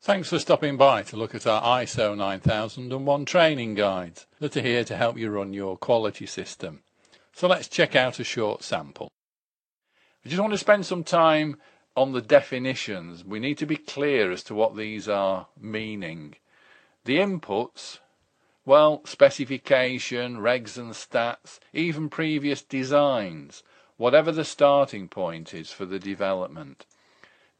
Thanks for stopping by to look at our ISO 9001 training guides that are here to help you run your quality system. So let's check out a short sample. I just want to spend some time on the definitions. We need to be clear as to what these are meaning. The inputs, well, specification, regs and stats, even previous designs, whatever the starting point is for the development.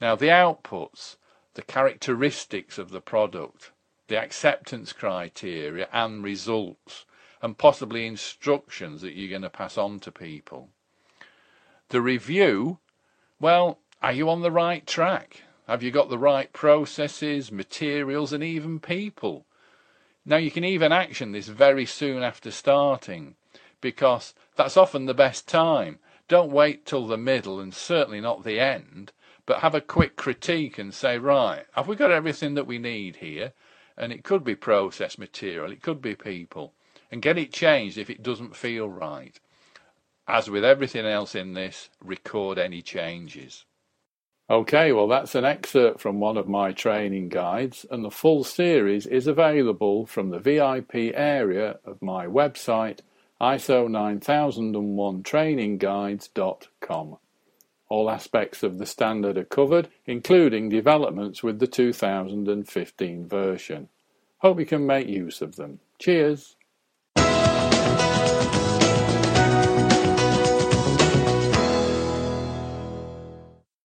Now the outputs, the characteristics of the product, the acceptance criteria and results, and possibly instructions that you're going to pass on to people. The review, well, are you on the right track? Have you got the right processes, materials, and even people? Now, you can even action this very soon after starting because that's often the best time. Don't wait till the middle and certainly not the end but have a quick critique and say, right, have we got everything that we need here? And it could be process material, it could be people, and get it changed if it doesn't feel right. As with everything else in this, record any changes. Okay, well, that's an excerpt from one of my training guides, and the full series is available from the VIP area of my website, ISO9001trainingguides.com. All aspects of the standard are covered, including developments with the 2015 version. Hope you can make use of them. Cheers!